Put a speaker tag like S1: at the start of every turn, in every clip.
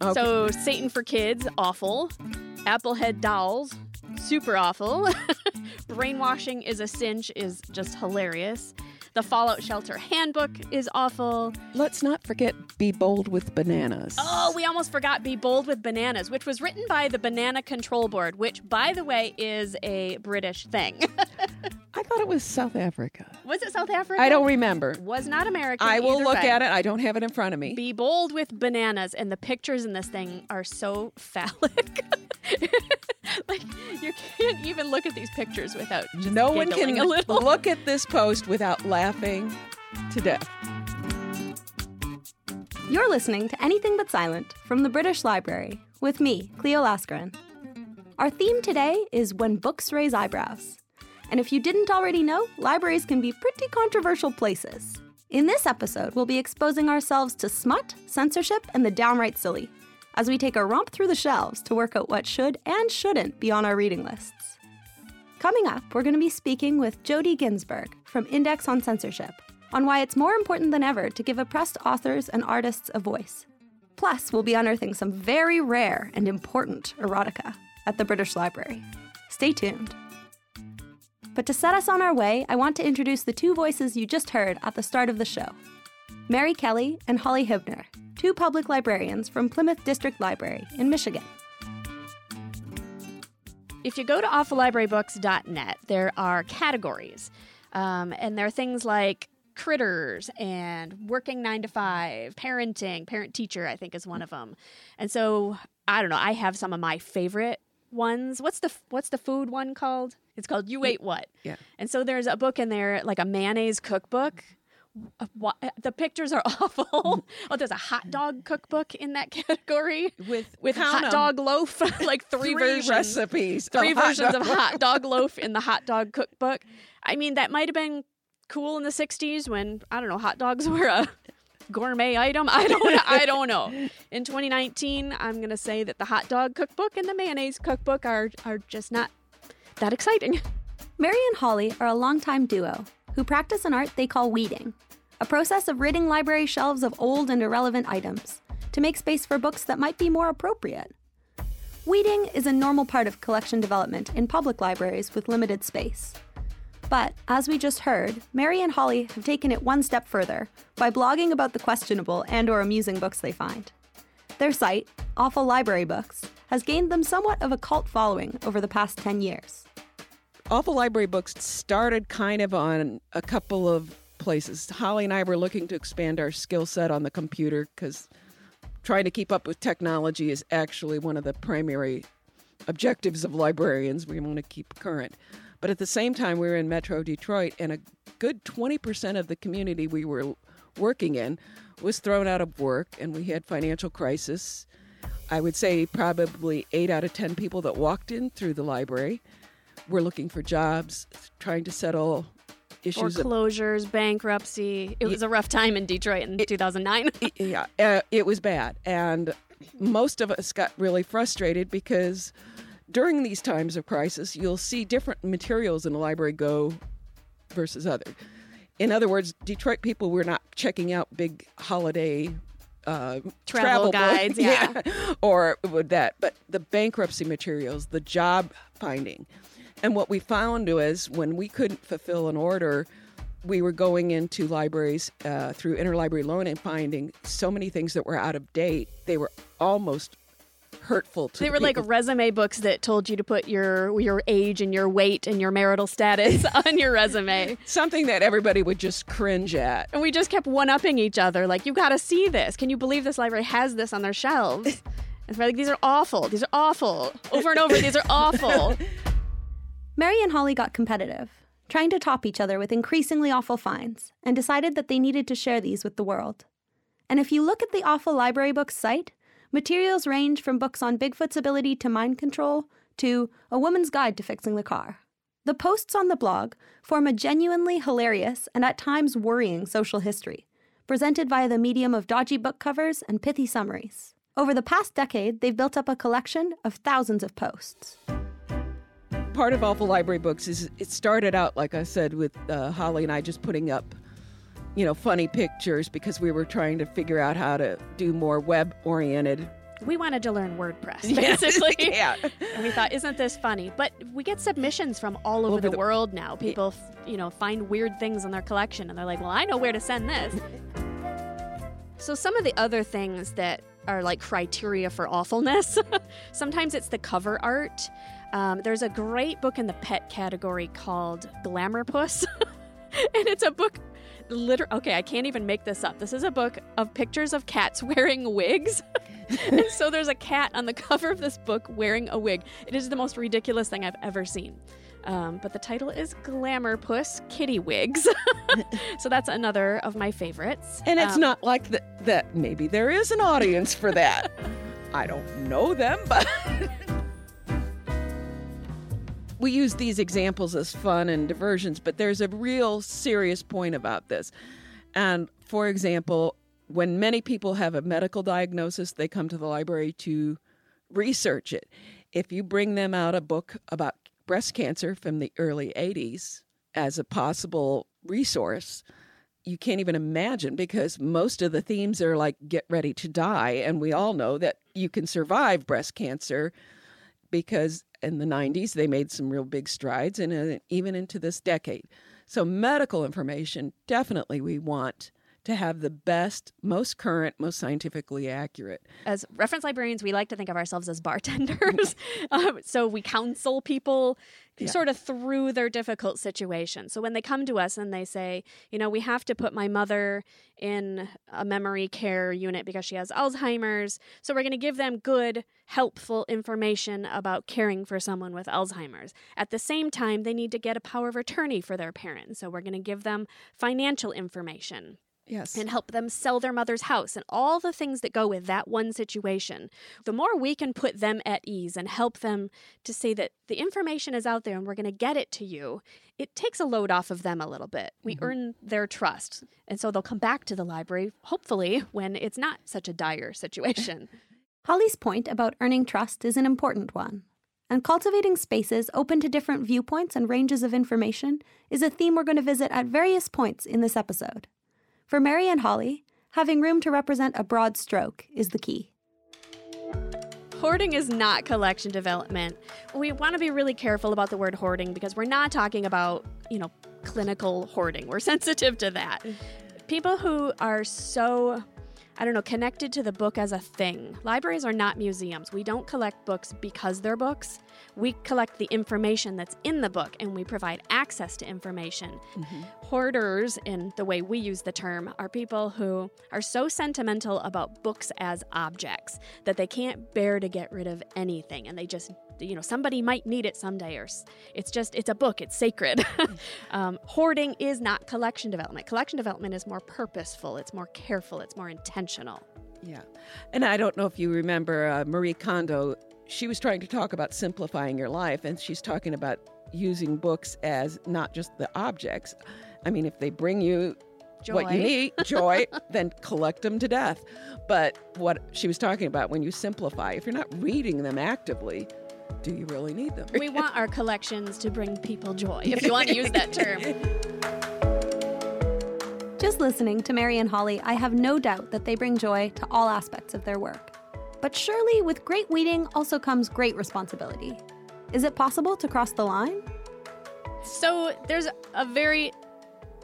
S1: Okay.
S2: So Satan for Kids, awful. Applehead Dolls, super awful. Brainwashing is a cinch is just hilarious. The Fallout Shelter Handbook is awful.
S1: Let's not forget Be Bold with Bananas.
S2: Oh, we almost forgot Be Bold with Bananas, which was written by the Banana Control Board, which, by the way, is a British thing.
S1: I thought it was South Africa.
S2: was it South Africa?
S1: I don't remember.
S2: Was not American.
S1: I will look
S2: way.
S1: at it. I don't have it in front of me.
S2: Be bold with bananas, and the pictures in this thing are so phallic. like you can't even look at these pictures without just
S1: no one can
S2: a little.
S1: look at this post without laughing to death.
S3: You're listening to Anything But Silent from the British Library with me, Cleo Laskaren. Our theme today is When Books Raise Eyebrows. And if you didn't already know, libraries can be pretty controversial places. In this episode, we'll be exposing ourselves to smut, censorship, and the downright silly as we take a romp through the shelves to work out what should and shouldn't be on our reading lists. Coming up, we're going to be speaking with Jodie Ginsberg from Index on Censorship on why it's more important than ever to give oppressed authors and artists a voice. Plus, we'll be unearthing some very rare and important erotica at the British Library. Stay tuned. But to set us on our way, I want to introduce the two voices you just heard at the start of the show Mary Kelly and Holly Hibner, two public librarians from Plymouth District Library in Michigan.
S2: If you go to awfullibrarybooks.net, there are categories, um, and there are things like critters and working nine to five, parenting, parent teacher, I think is one of them. And so I don't know. I have some of my favorite ones. What's the what's the food one called? It's called You Ate What.
S1: Yeah.
S2: And so there's a book in there, like a mayonnaise cookbook. Uh, The pictures are awful. oh, there's a hot dog cookbook in that category
S1: With
S2: with
S1: count
S2: hot
S1: 'em,
S2: dog loaf, like three, versions,
S1: recipes.
S2: three
S1: of hot
S2: versions of
S1: dog.
S2: hot dog loaf in the hot dog cookbook. I mean, that might have been cool in the '60s when I don't know hot dogs were a gourmet item. I don't. I don't know. In 2019, I'm gonna say that the hot dog cookbook and the mayonnaise cookbook are are just not that exciting.
S3: Mary and Holly are a longtime duo who practice an art they call weeding, a process of ridding library shelves of old and irrelevant items to make space for books that might be more appropriate. Weeding is a normal part of collection development in public libraries with limited space. But as we just heard, Mary and Holly have taken it one step further by blogging about the questionable and or amusing books they find. Their site, Awful Library Books, has gained them somewhat of a cult following over the past 10 years.
S1: Awful Library Books started kind of on a couple of places. Holly and I were looking to expand our skill set on the computer because trying to keep up with technology is actually one of the primary objectives of librarians. We want to keep current. But at the same time, we were in Metro Detroit, and a good 20% of the community we were working in was thrown out of work, and we had financial crisis. I would say probably eight out of 10 people that walked in through the library were looking for jobs, trying to settle issues. of-
S2: Foreclosures, bankruptcy. It was a rough time in Detroit in 2009.
S1: yeah, uh, it was bad. And most of us got really frustrated because during these times of crisis, you'll see different materials in the library go versus other. In other words, Detroit people were not checking out big holiday uh,
S2: Travel
S1: book-
S2: guides, yeah.
S1: or with that, but the bankruptcy materials, the job finding. And what we found was when we couldn't fulfill an order, we were going into libraries uh, through interlibrary loan and finding so many things that were out of date. They were almost hurtful to
S2: They
S1: the
S2: were like resume books that told you to put your your age and your weight and your marital status on your resume.
S1: something that everybody would just cringe at.
S2: And we just kept one upping each other. Like, you got to see this. Can you believe this library has this on their shelves? And we're like, these are awful. These are awful. Over and over, these are awful.
S3: Mary and Holly got competitive, trying to top each other with increasingly awful finds, and decided that they needed to share these with the world. And if you look at the Awful Library Books site, materials range from books on Bigfoot's ability to mind control to A Woman's Guide to Fixing the Car. The posts on the blog form a genuinely hilarious and at times worrying social history, presented via the medium of dodgy book covers and pithy summaries. Over the past decade, they've built up a collection of thousands of posts.
S1: Part of Awful Library Books is it started out, like I said, with uh, Holly and I just putting up you know, funny pictures because we were trying to figure out how to do more web oriented.
S2: We wanted to learn WordPress, basically.
S1: yeah.
S2: And we thought, isn't this funny? But we get submissions from all over,
S1: Over
S2: the,
S1: the-
S2: world now. People, f you know, find weird things in their collection and they're like, well, I know where to send this. so some of the other things that are like criteria for awfulness, sometimes it's the cover art. Um, there's a great book in the pet category called Glamour Puss. and it's a book liter- okay i can't even make this up. This is a book of pictures of cats wearing wigs. And so there's a cat on the cover of this book wearing a wig. It is the most ridiculous thing i've ever seen. Um, but the title is glamour puss kitty wigs. So that's another of my favorites.
S1: And it's
S2: Um,
S1: not like that, that maybe there is an audience for that. I don't know them, but we use these examples as fun and diversions, but there's a real serious point about this. And for example, when many people have a medical diagnosis, they come to the library to research it. If you bring them out a book about breast cancer from the early 80s as a possible resource, you can't even imagine because most of the themes are like get ready to die and we all know that you can survive breast cancer because in the 90s they made some real big strides and uh, even into this decade. So medical information definitely we want to have the best most current most scientifically accurate
S2: as reference librarians, we like to think of ourselves as bartenders. um, so we counsel people
S1: Yeah.
S2: sort of through their difficult situation. So when they come to us and they say, you know, we have to put my mother in a memory care unit because she has Alzheimer's. So we're going to give them good, helpful information about caring for someone with Alzheimer's. At the same time, they need to get a power of attorney for their parent. So we're going to give them financial information
S1: yes
S2: and help them sell their mother's house and all the things that go with that one situation. The more we can put them at ease and help them to say that the information is out there and we're going to get it to you, it takes a load off of them a little bit. We mm-hmm. earn their trust. And so they'll come back to the library, hopefully, when it's not such a dire situation.
S3: Holly's point about earning trust is an important one. And cultivating spaces open to different viewpoints and ranges of information is a theme we're going to visit at various points in this episode. For Mary and Holly, having room to represent a broad stroke is the key.
S2: Hoarding is not collection development. We want to be really careful about the word hoarding because we're not talking about, you know, clinical hoarding. We're sensitive to that. Mm-hmm. People who are so, I don't know, connected to the book as a thing. Libraries are not museums. We don't collect books because they're books. We collect the information that's in the book and we provide access to information. Mm-hmm. Hoarders, in the way we use the term, are people who are so sentimental about books as objects that they can't bear to get rid of anything and they just you know somebody might need it someday or it's just it's a book it's sacred um, hoarding is not collection development collection development is more purposeful it's more careful it's more intentional
S1: Yeah. And I don't know if you remember uh, Marie Kondo, she was trying to talk about simplifying your life, and she's talking about using books as not just the objects. I mean, if they bring you what you need, joy, then collect them to death. But what she was talking about when you simplify, if you're not reading them actively, do you really need them?
S2: we want our collections to bring people joy if you want to use that term
S3: Just listening to Mary and Holly, I have no doubt that they bring joy to all aspects of their work. But surely, with great weeding also comes great responsibility. Is it possible to cross the line?
S2: So there's a very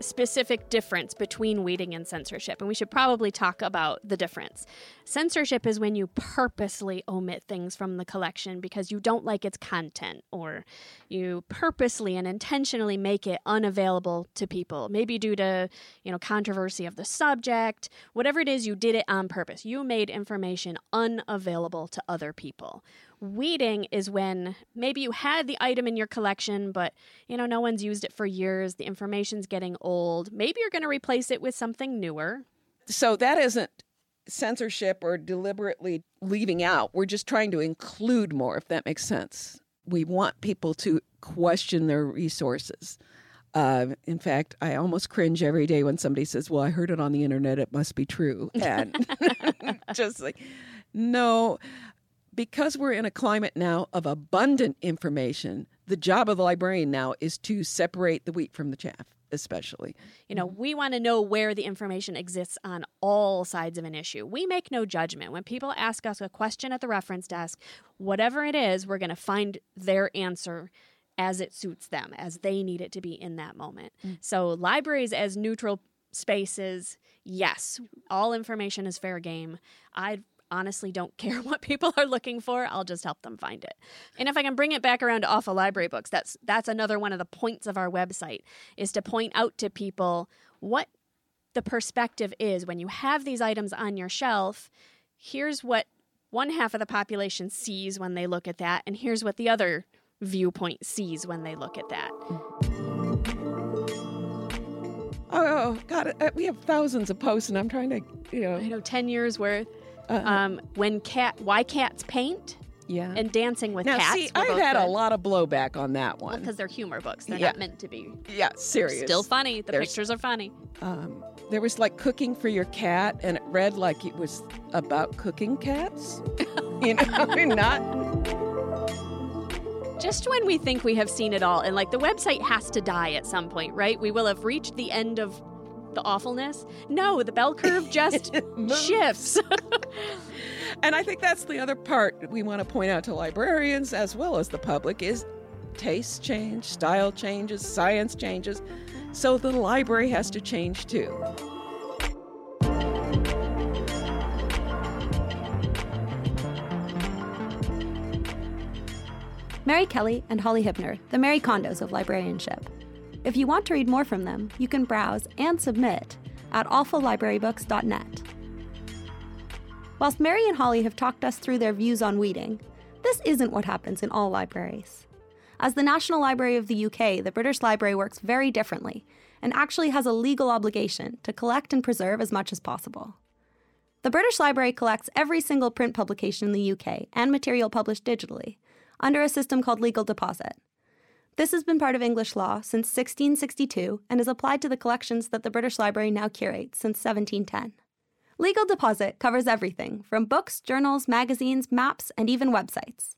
S2: specific difference between weeding and censorship, and we should probably talk about the difference. Censorship is when you purposely omit things from the collection because you don't like its content, or you purposely and intentionally make it unavailable to people, maybe due to you know controversy of the subject, whatever it is, you did it on purpose. You made information unavailable to other people. Weeding is when maybe you had the item in your collection, but you know no one's used it for years. The information's getting old. Maybe you're going to replace it with something newer.
S1: So that isn't censorship or deliberately leaving out. We're just trying to include more, if that makes sense. We want people to question their resources. Uh, in fact, I almost cringe every day when somebody says, Well, I heard it on the internet, it must be true. And just like, no, because we're in a climate now of abundant information, the job of the librarian now is to separate the wheat from the chaff. especially.
S2: You know, we want to know where the information exists on all sides of an issue. We make no judgment. When people ask us a question at the reference desk, whatever it is, we're going to find their answer as it suits them, as they need it to be in that moment. Mm. So, libraries as neutral spaces, yes, all information is fair game. I honestly don't care what people are looking for. I'll just help them find it. And if I can bring it back around to awful library books, that's that's another one of the points of our website is to point out to people what the perspective is when you have these items on your shelf. Here's what one half of the population sees when they look at that, and here's what the other viewpoint sees when they look at that.
S1: Oh, God, uh, we have thousands of posts, and I'm trying to, you know.
S2: I know, 10 years worth. Uh-huh. Um, when cat, why cats paint?
S1: Yeah.
S2: And dancing with
S1: now,
S2: cats.
S1: See, I've had good. a lot of blowback on that one.
S2: Because well, they're humor books. They're yeah. not meant to be.
S1: Yeah, serious.
S2: Still funny. The There's, pictures are funny.
S1: Um, there was like cooking for your cat, and it read like it was about cooking cats. you know, not
S2: just when we think we have seen it all, and like the website has to die at some point, right? We will have reached the end of the awfulness. No, the bell curve just shifts.
S1: and I think that's the other part we want to point out to librarians as well as the public is taste change, style changes, science changes. So the library has to change too.
S3: Mary Kelly and Holly Hibner, the Mary Kondos of librarianship. If you want to read more from them, you can browse and submit at awfullibrarybooks.net. Whilst Mary and Holly have talked us through their views on weeding, this isn't what happens in all libraries. As the National Library of the UK, the British Library works very differently and actually has a legal obligation to collect and preserve as much as possible. The British Library collects every single print publication in the UK and material published digitally under a system called legal deposit. This has been part of English law since 1662 and is applied to the collections that the British Library now curates since 1710. Legal deposit covers everything from books, journals, magazines, maps, and even websites.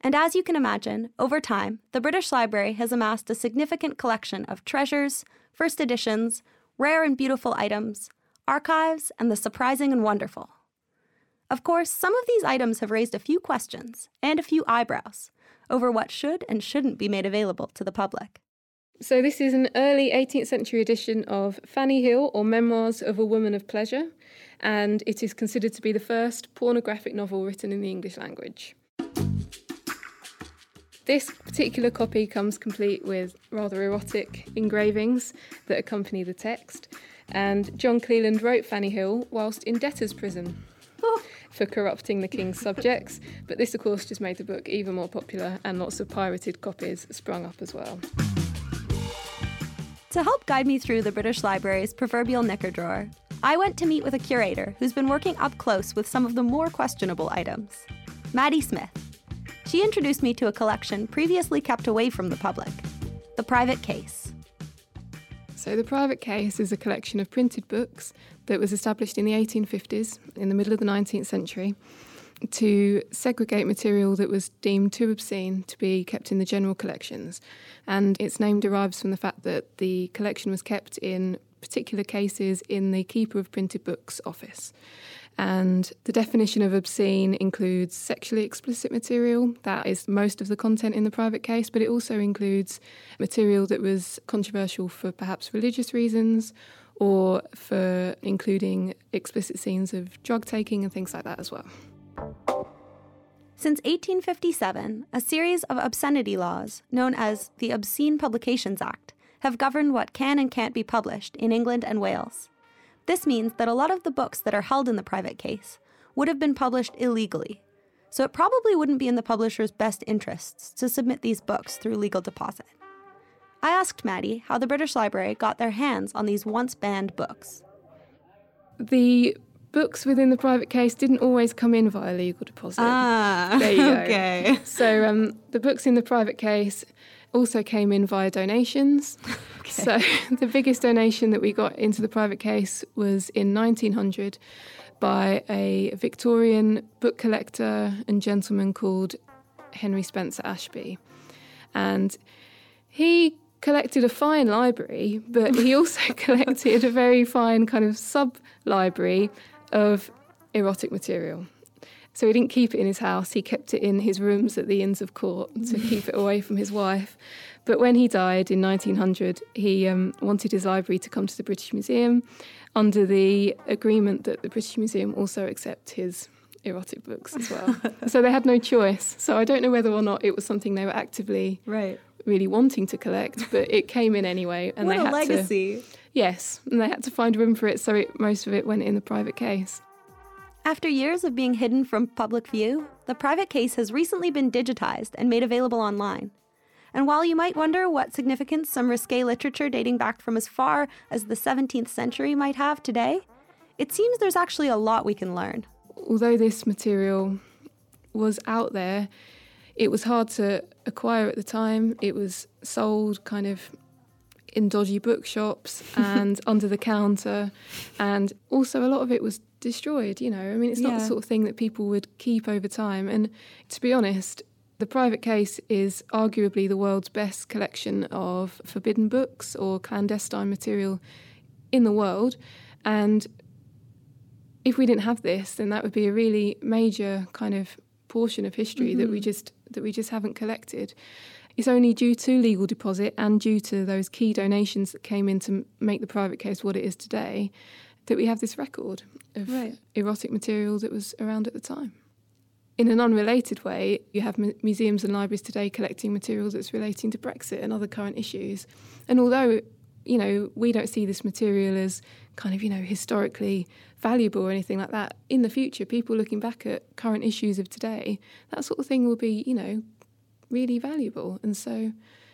S3: And as you can imagine, over time, the British Library has amassed a significant collection of treasures, first editions, rare and beautiful items, archives, and the surprising and wonderful. Of course, some of these items have raised a few questions and a few eyebrows over what should and shouldn't be made available to the public.
S4: So, this is an early 18th century edition of Fanny Hill or Memoirs of a Woman of Pleasure, and it is considered to be the first pornographic novel written in the English language. This particular copy comes complete with rather erotic engravings that accompany the text, and John Cleland wrote Fanny Hill whilst in debtor's prison oh. For corrupting the king's subjects. But this, of course, just made the book even more popular, and lots of pirated copies sprung up as well.
S3: To help guide me through the British Library's proverbial knicker drawer, I went to meet with a curator who's been working up close with some of the more questionable items Maddie Smith. She introduced me to a collection previously kept away from the public the private case.
S4: So, the private case is a collection of printed books that was established in the 1850s, in the middle of the 19th century, to segregate material that was deemed too obscene to be kept in the general collections. And its name derives from the fact that the collection was kept in particular cases in the Keeper of Printed Books office. And the definition of obscene includes sexually explicit material, that is most of the content in the private case, but it also includes material that was controversial for perhaps religious reasons or for including explicit scenes of drug taking and things like that as well.
S3: Since 1857, a series of obscenity laws, known as the Obscene Publications Act, have governed what can and can't be published in England and Wales. This means that a lot of the books that are held in the private case would have been published illegally, so it probably wouldn't be in the publisher's best interests to submit these books through legal deposit. I asked Maddie how the British Library got their hands on these once banned books.
S4: The books within the private case didn't always come in via legal deposit.
S3: Ah, there you okay.
S4: So um, the books in the private case also came in via donations. okay. So the biggest donation that we got into the private case was in 1900 by a Victorian book collector and gentleman called Henry Spencer Ashbee. And he collected a fine library, but he also collected a very fine kind of sub library of erotic material. So he didn't keep it in his house, he kept it in his rooms at the Inns of Court to keep it away from his wife. But when he died in 1900, he um, wanted his library to come to the British Museum under the agreement that the British Museum also accept his erotic books as well. so they had no choice. So I don't know whether or not it was something they were actively
S3: Right.
S4: really wanting to collect, but it came in anyway, and
S3: what
S4: they
S3: a
S4: had
S3: legacy.
S4: to yes, and they had to find room for it. So it, most of it went in the private case.
S3: After years of being hidden from public view, the private case has recently been digitized and made available online. And while you might wonder what significance some risque literature dating back from as far as the 17th century might have today, it seems there's actually a lot we can learn.
S4: Although this material was out there, it was hard to acquire at the time. It was sold kind of in dodgy bookshops and under the counter, and also a lot of it was destroyed. You know, I mean, it's not the sort of thing that people would keep over time. And to be honest, the private case is arguably the world's best collection of forbidden books or clandestine material in the world, and if we didn't have this, then that would be a really major kind of portion of history that we mm-hmm. just that we just haven't collected. It's only due to legal deposit and due to those key donations that came in to make the private case what it is today that we have this record of
S3: Right.
S4: erotic material that was around at the time. In an unrelated way, you have mu- museums and libraries today collecting material that's relating to Brexit and other current issues. And although, you know, we don't see this material as kind of, you know, historically valuable or anything like that, in the future, people looking back at current issues of today, that sort of thing will be, you know, really valuable. And so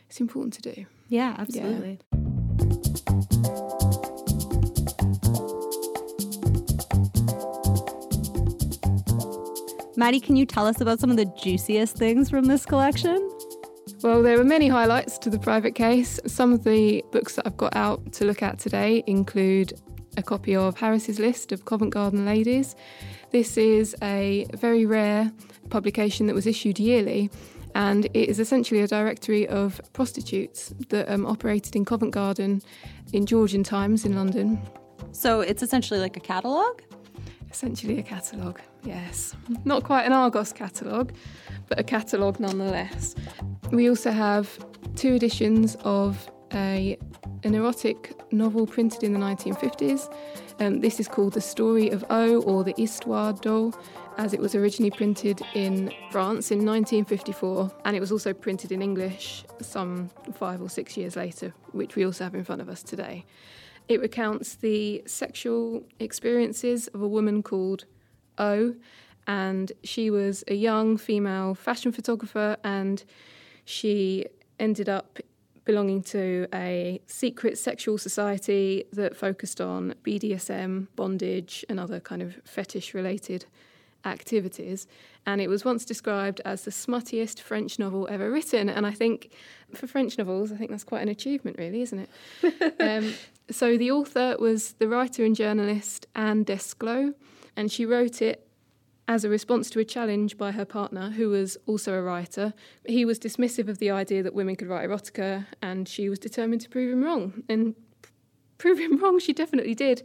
S4: it's important to do.
S3: Yeah, absolutely. Maddie, can you tell us about some of the juiciest things from this collection?
S4: Well, there were many highlights to the private case. Some of the books that I've got out to look at today include a copy of Harris's List of Covent Garden Ladies. This is a very rare publication that was issued yearly, and it is essentially a directory of prostitutes that um, operated in Covent Garden in Georgian times in London.
S3: So it's essentially like a catalog?
S4: Essentially a catalogue, yes. Not quite an Argos catalogue, but a catalogue nonetheless. We also have two editions of a, an erotic novel printed in the 1950s. Um, this is called The Story of O, or The Histoire d'O, as it was originally printed in France in 1954, and it was also printed in English some five or six years later, which we also have in front of us today. It recounts the sexual experiences of a woman called O, and she was a young female fashion photographer, and she ended up belonging to a secret sexual society that focused on BDSM, bondage, and other kind of fetish related activities. And it was once described as the smuttiest French novel ever written. And I think for French novels, I think that's quite an achievement, really, isn't it? um, so the author was the writer and journalist Anne Desclos, and she wrote it as a response to a challenge by her partner, who was also a writer. He was dismissive of the idea that women could write erotica, and she was determined to prove him wrong. And prove him wrong, she definitely did.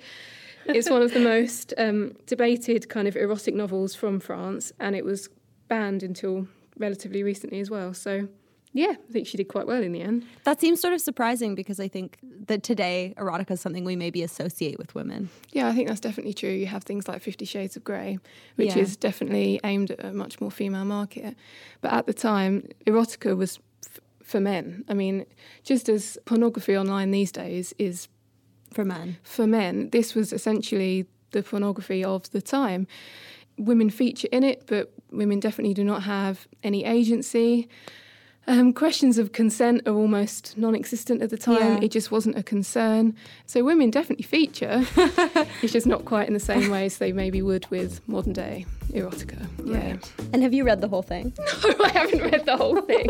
S4: It's one of the most um, debated kind of erotic novels from France, and it was banned until relatively recently as well. So, yeah, I think she did quite well in the end.
S3: That seems sort of surprising because I think that today erotica is something we maybe associate with women.
S4: Yeah, I think that's definitely true. You have things like Fifty Shades of Grey, which
S3: Yeah.
S4: is definitely aimed at a much more female market. But at the time, erotica was f- for men. I mean, just as pornography online these days is
S3: For men.
S4: for men, this was essentially the pornography of the time. Women feature in it, but women definitely do not have any agency. Um, questions of consent are almost non existent at the time.
S3: Yeah.
S4: It just wasn't a concern. So women definitely feature. it's just not quite in the same way as they maybe would with modern day erotica. Yeah.
S3: And have you read the whole thing?
S4: No, I haven't read the whole thing.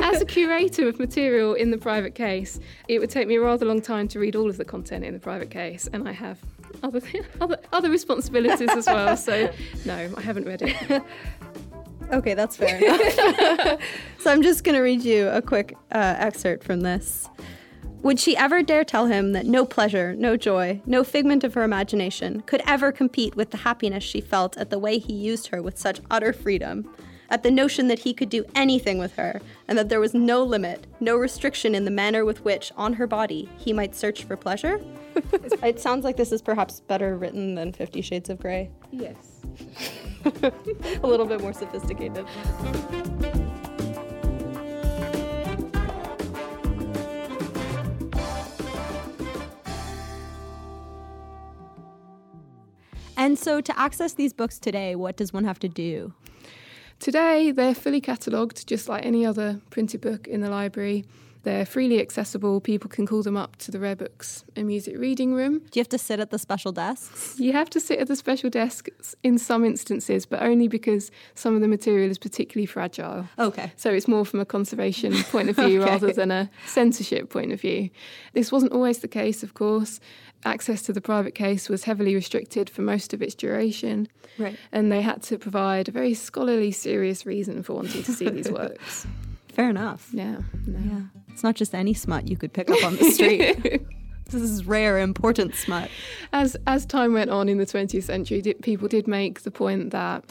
S4: As a curator of material in the private case, it would take me a rather long time to read all of the content in the private case, and I have other other, other responsibilities as well. So, no, I haven't read it.
S3: Okay, that's fair enough. so I'm just going to read you a quick uh, excerpt from this. Would she ever dare tell him that no pleasure, no joy, no figment of her imagination could ever compete with the happiness she felt at the way he used her with such utter freedom? At the notion that he could do anything with her, and that there was no limit, no restriction in the manner with which, on her body, he might search for pleasure? it sounds like this is perhaps better written than Fifty Shades of Grey.
S1: Yes.
S3: a little bit more sophisticated. And so, to access these books today, what does one have to do?
S4: Today, they're fully catalogued, just like any other printed book in the library. They're freely accessible. People can call them up to the Rare Books and Music Reading Room.
S3: Do you have to sit at the special desks?
S4: You have to sit at the special desks in some instances, but only because some of the material is particularly fragile.
S3: Okay.
S4: So it's more from a conservation point of view
S3: Okay.
S4: rather than a censorship point of view. This wasn't always the case, of course. Access to the private case was heavily restricted for most of its duration.
S3: Right.
S4: And they had to provide a very scholarly, serious reason for wanting to see these works.
S3: Fair enough.
S4: Yeah. no.
S3: Yeah. It's not just any smut you could pick up on the street. this is rare, important smut.
S4: As as time went on in the 20th century, di people did make the point that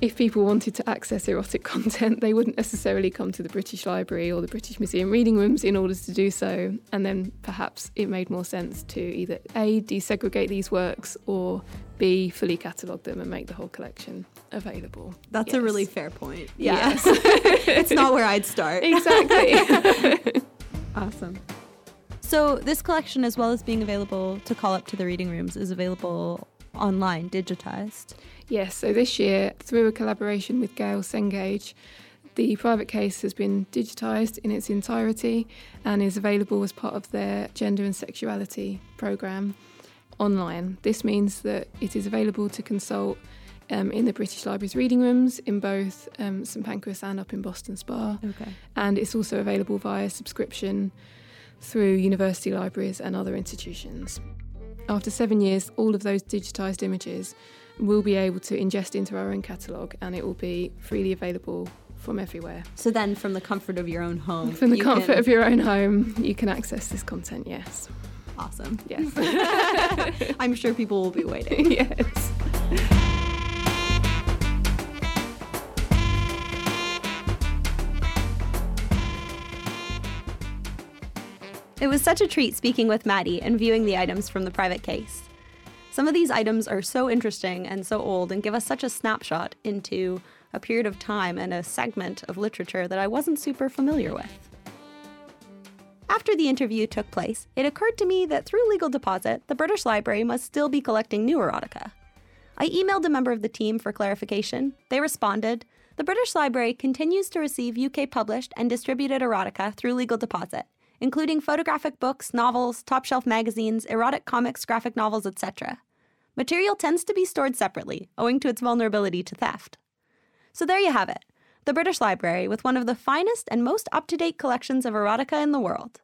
S4: if people wanted to access erotic content, they wouldn't necessarily come to the British Library or the British Museum reading rooms in order to do so. And then perhaps it made more sense to either A, desegregate these works, or B, fully catalogue them and make the whole collection available.
S3: That's a really fair point.
S4: Yes.
S3: it's not where I'd start.
S4: Exactly.
S3: Awesome. So, this collection, as well as being available to call up to the reading rooms, is available online, digitized.
S4: Yes, so this year, through a collaboration with Gale Cengage, the private case has been digitised in its entirety and is available as part of their gender and sexuality programme online. This means that it is available to consult um, in the British Library's reading rooms in both um, St Pancras and up in Boston Spa,
S3: Okay.
S4: and it's also available via subscription through university libraries and other institutions. After seven years, all of those digitised images will be able to ingest into our own catalogue and it will be freely available from everywhere.
S3: So, then from the comfort of your own home,
S4: From the comfort
S3: can-
S4: of your own home, you can access this content, yes.
S3: Awesome.
S4: Yes.
S3: I'm sure people will be waiting.
S4: yes.
S3: It was such a treat speaking with Maddie and viewing the items from the private case. Some of these items are so interesting and so old and give us such a snapshot into a period of time and a segment of literature that I wasn't super familiar with. After the interview took place, it occurred to me that through legal deposit, the British Library must still be collecting new erotica. I emailed a member of the team for clarification. They responded The British Library continues to receive UK published and distributed erotica through legal deposit, including photographic books, novels, top shelf magazines, erotic comics, graphic novels, etc. Material tends to be stored separately, owing to its vulnerability to theft. So there you have it the British Library with one of the finest and most up to date collections of erotica in the world.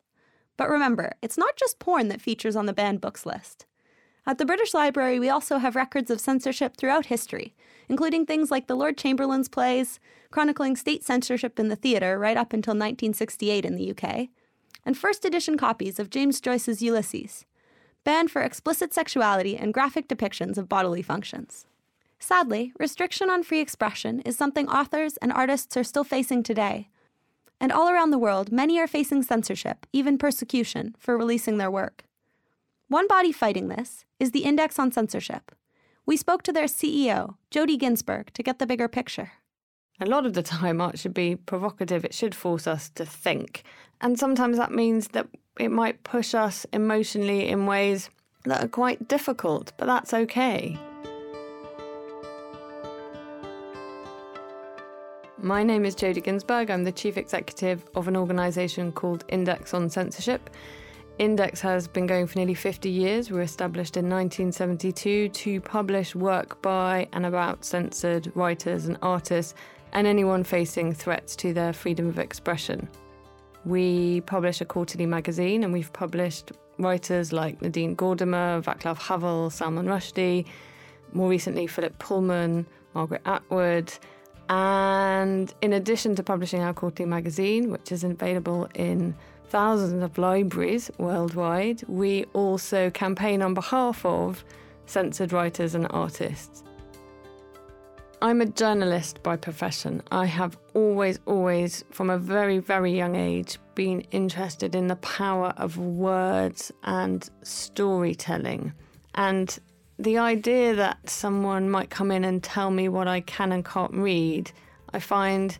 S3: But remember, it's not just porn that features on the banned books list. At the British Library, we also have records of censorship throughout history, including things like the Lord Chamberlain's plays, chronicling state censorship in the theatre right up until 1968 in the UK, and first edition copies of James Joyce's Ulysses, banned for explicit sexuality and graphic depictions of bodily functions. Sadly, restriction on free expression is something authors and artists are still facing today. And all around the world, many are facing censorship, even persecution, for releasing their work. One body fighting this is the Index on Censorship. We spoke to their CEO, Jodie Ginsberg, to get the bigger picture.
S5: A lot of the time, art should be provocative. It should force us to think. And sometimes that means that it might push us emotionally in ways that are quite difficult, but that's okay. My name is Jodie Ginsberg. I'm the chief executive of an organisation called Index on Censorship. Index has been going for nearly 50 years. We were established in 1972 to publish work by and about censored writers and artists and anyone facing threats to their freedom of expression. We publish a quarterly magazine and we've published writers like Nadine Gordimer, Václav Havel, Salman Rushdie, more recently Philip Pullman, Margaret Atwood, And in addition to publishing our quarterly magazine, which is available in thousands of libraries worldwide, we also campaign on behalf of censored writers and artists. I'm a journalist by profession. I have always, always, from a very, very young age, been interested in the power of words and storytelling. And the idea that someone might come in and tell me what I can and can't read, I find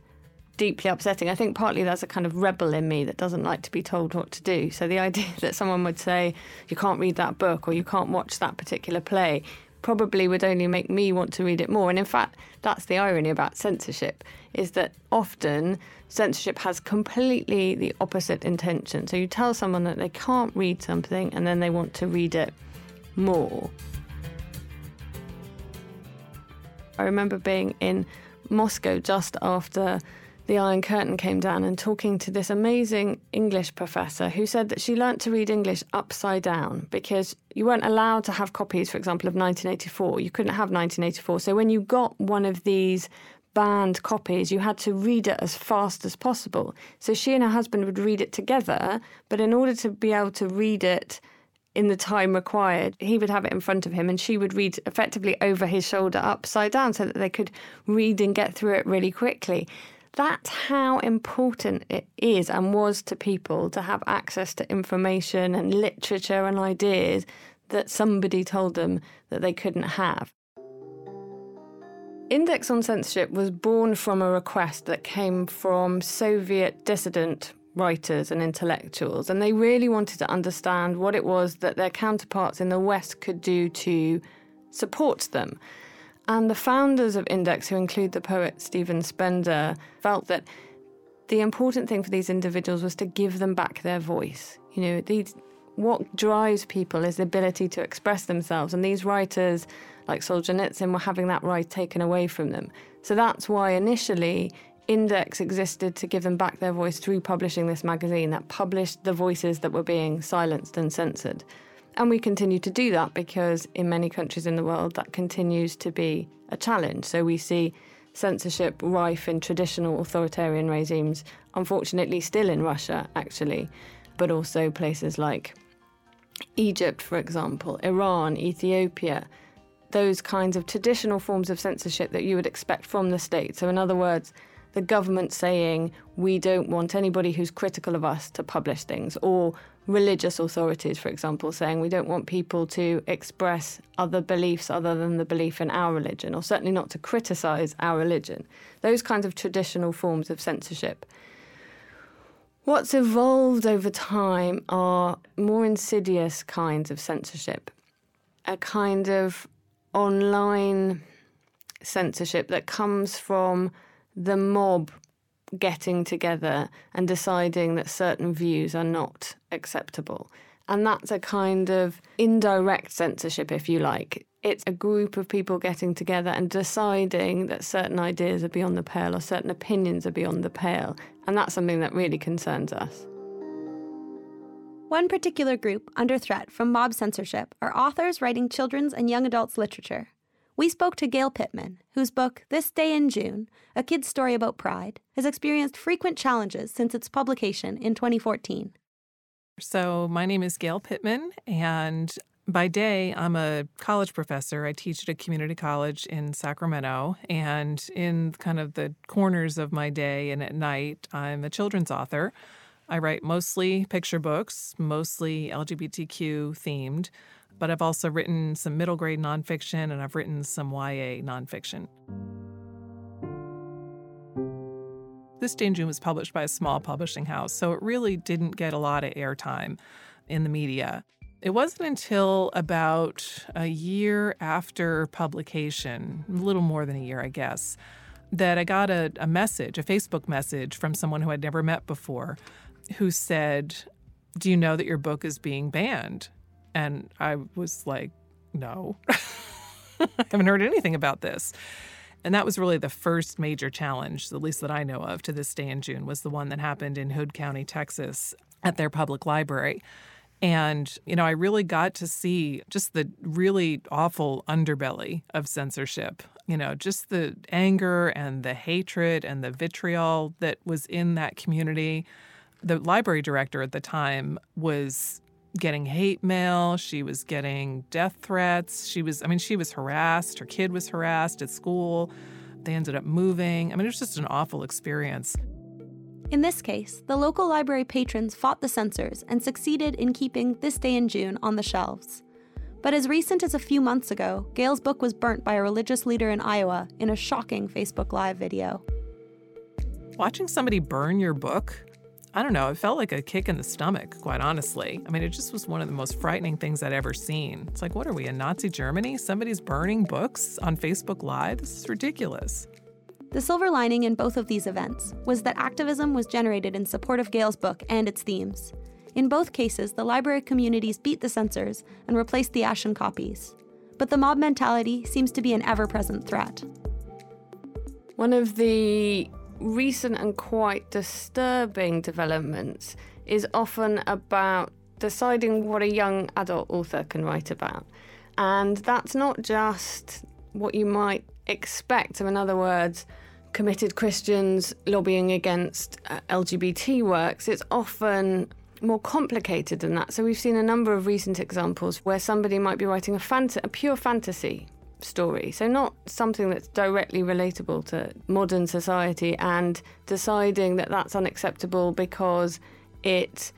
S5: deeply upsetting. I think partly there's a kind of rebel in me that doesn't like to be told what to do. So the idea that someone would say, you can't read that book or you can't watch that particular play probably would only make me want to read it more. And in fact, that's the irony about censorship is that often censorship has completely the opposite intention. So you tell someone that they can't read something and then they want to read it more. I remember being in Moscow just after the Iron Curtain came down and talking to this amazing English professor who said that she learnt to read English upside down because you weren't allowed to have copies, for example, of 1984. You couldn't have 1984. So when you got one of these banned copies, you had to read it as fast as possible. So she and her husband would read it together, but in order to be able to read it, in the time required, he would have it in front of him and she would read effectively over his shoulder upside down so that they could read and get through it really quickly. That's how important it is and was to people to have access to information and literature and ideas that somebody told them that they couldn't have. Index on Censorship was born from a request that came from Soviet dissident writers and intellectuals, and they really wanted to understand what it was that their counterparts in the West could do to support them. And the founders of Index, who include the poet Stephen Spender, felt that the important thing for these individuals was to give them back their voice. You know, these, what drives people is the ability to express themselves, and these writers, like Solzhenitsyn, were having that right taken away from them. So that's why initially Index existed to give them back their voice through publishing this magazine that published the voices that were being silenced and censored. And we continue to do that because in many countries in the world that continues to be a challenge. So we see censorship rife in traditional authoritarian regimes, unfortunately, still in Russia, actually, but also places like Egypt, for example, Iran, Ethiopia, those kinds of traditional forms of censorship that you would expect from the state. So, in other words, the government saying we don't want anybody who's critical of us to publish things, or religious authorities, for example, saying we don't want people to express other beliefs other than the belief in our religion, or certainly not to criticize our religion. Those kinds of traditional forms of censorship. What's evolved over time are more insidious kinds of censorship, a kind of online censorship that comes from the mob getting together and deciding that certain views are not acceptable. And that's a kind of indirect censorship, if you like. It's a group of people getting together and deciding that certain ideas are beyond the pale or certain opinions are beyond the pale. And that's something that really concerns us.
S3: One particular group under threat from mob censorship are authors writing children's and young adults literature we spoke to Gayle Pitman, whose book, This Day in June A Kid's Story About Pride, has experienced frequent challenges since its publication in 2014.
S6: So, my name is Gayle Pitman, and by day, I'm a college professor. I teach at a community college in Sacramento. And in kind of the corners of my day and at night, I'm a children's author. I write mostly picture books, mostly LGBTQ themed but I've also written some middle grade nonfiction and I've written some YA nonfiction. This June was published by a small publishing house, so it really didn't get a lot of airtime in the media. It wasn't until about a year after publication, a little more than a year, I guess, that I got a, a message, a Facebook message from someone who I'd never met before, who said, Do you know that your book is being banned? And I was like, no, I haven't heard anything about this. And that was really the first major challenge, at least that I know of to this day in June, was the one that happened in Hood County, Texas, at their public library. And, you know, I really got to see just the really awful underbelly of censorship. You know, just the anger and the hatred and the vitriol that was in that community. The library director at the time was getting hate mail. She was getting death threats. She was, I mean, she was harassed. Her kid was harassed at school. They ended up moving. I mean, it was just an awful experience.
S3: In this case, the local library patrons fought the censors and succeeded in keeping This Day in June on the shelves. But as recent as a few months ago, Gayle's book was burnt by a religious leader in Iowa in a shocking Facebook Live video.
S6: Watching somebody burn your book, I don't know, it felt like a kick in the stomach, quite honestly. I mean, it just was one of the most frightening things I'd ever seen. It's like, what are we, in Nazi Germany? Somebody's burning books on Facebook Live? This is ridiculous.
S3: The silver lining in both of these events was that activism was generated in support of Gayle's book and its themes. In both cases, the library communities beat the censors and replaced the ashen copies. But the mob mentality seems to be an ever present threat.
S5: One of the recent and quite disturbing developments is often about deciding what a young adult author can write about. And that's not just what you might expect. So, in other words, committed Christians lobbying against uh, LGBT works, it's often more complicated than that. So, we've seen a number of recent examples where somebody might be writing a, fant- a pure fantasy story. So, not something that's directly relatable to modern society, and deciding that that's unacceptable because it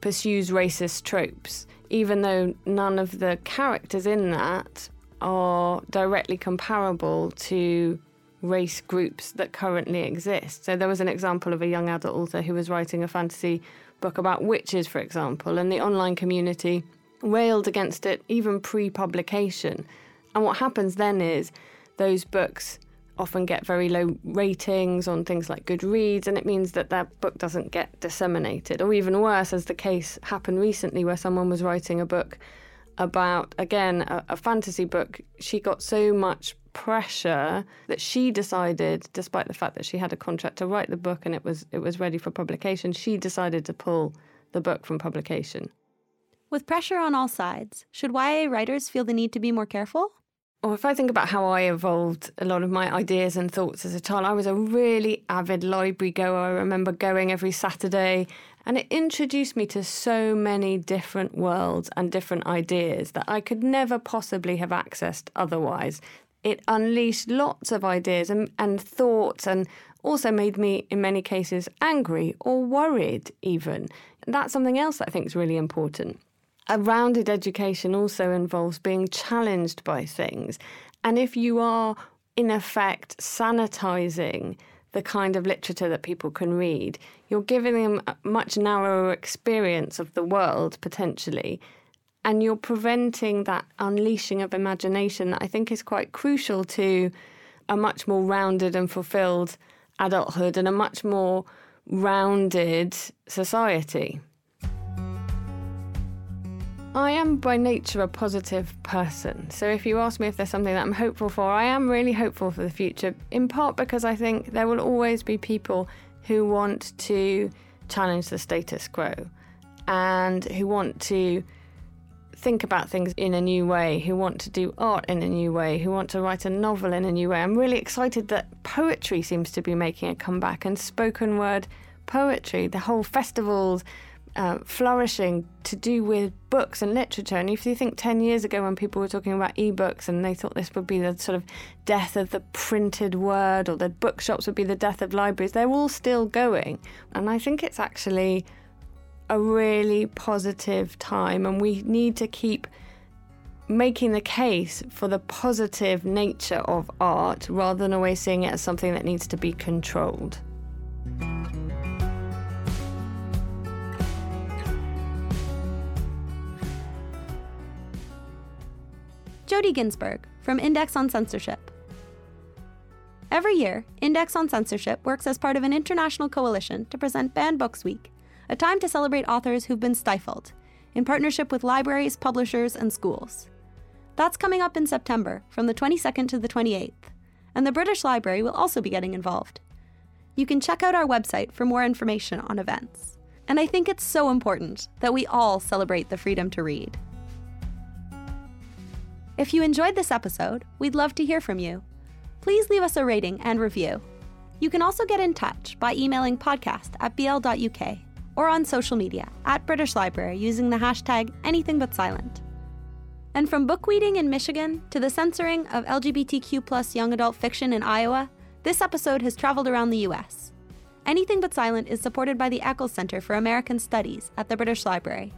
S5: pursues racist tropes, even though none of the characters in that are directly comparable to race groups that currently exist. So there was an example of a young adult author who was writing a fantasy book about witches, for example, and the online community railed against it even pre publication. And what happens then is those books often get very low ratings on things like Goodreads, and it means that that book doesn't get disseminated. Or even worse, as the case happened recently where someone was writing a book about, again, a, a fantasy book, she got so much pressure that she decided, despite the fact that she had a contract to write the book and it was it was ready for publication, she decided to pull the book from publication.
S3: With pressure on all sides, should YA writers feel the need to be more careful?
S5: Or if I think about how I evolved a lot of my ideas and thoughts as a child, I was a really avid library goer. I remember going every Saturday and it introduced me to so many different worlds and different ideas that I could never possibly have accessed otherwise. It unleashed lots of ideas and, and thoughts and also made me, in many cases, angry or worried, even. That's something else that I think is really important. A rounded education also involves being challenged by things. And if you are, in effect, sanitizing the kind of literature that people can read, you're giving them a much narrower experience of the world potentially. And you're preventing that unleashing of imagination that I think is quite crucial to a much more rounded and fulfilled adulthood and a much more rounded society. I am by nature a positive person. So if you ask me if there's something that I'm hopeful for, I am really hopeful for the future, in part because I think there will always be people who want to challenge the status quo and who want to think about things in a new way, who want to do art in a new way, who want to write a novel in a new way. I'm really excited that poetry seems to be making a comeback and spoken word poetry, the whole festivals uh, flourishing to do with books and literature. And if you think 10 years ago when people were talking about ebooks and they thought this would be the sort of death of the printed word or the bookshops would be the death of libraries, they're all still going. And I think it's actually a really positive time, and we need to keep making the case for the positive nature of art rather than always seeing it as something that needs to be controlled.
S3: Jodie Ginsberg from Index on Censorship. Every year, Index on Censorship works as part of an international coalition to present Banned Books Week, a time to celebrate authors who've been stifled, in partnership with libraries, publishers, and schools. That's coming up in September, from the 22nd to the 28th, and the British Library will also be getting involved. You can check out our website for more information on events. And I think it's so important that we all celebrate the freedom to read. If you enjoyed this episode, we'd love to hear from you. Please leave us a rating and review. You can also get in touch by emailing podcast at bl.uk or on social media at British Library using the hashtag anythingbutsilent. And from bookweeding in Michigan to the censoring of LGBTQ plus young adult fiction in Iowa, this episode has traveled around the US. Anything But Silent is supported by the Eccles Center for American Studies at the British Library.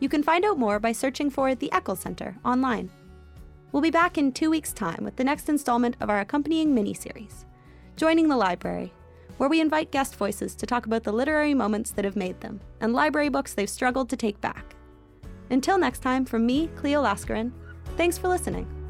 S3: You can find out more by searching for the Eccles Center online. We'll be back in two weeks' time with the next installment of our accompanying mini-series, Joining the Library, where we invite guest voices to talk about the literary moments that have made them and library books they've struggled to take back. Until next time, from me, Cleo Laskarin, thanks for listening.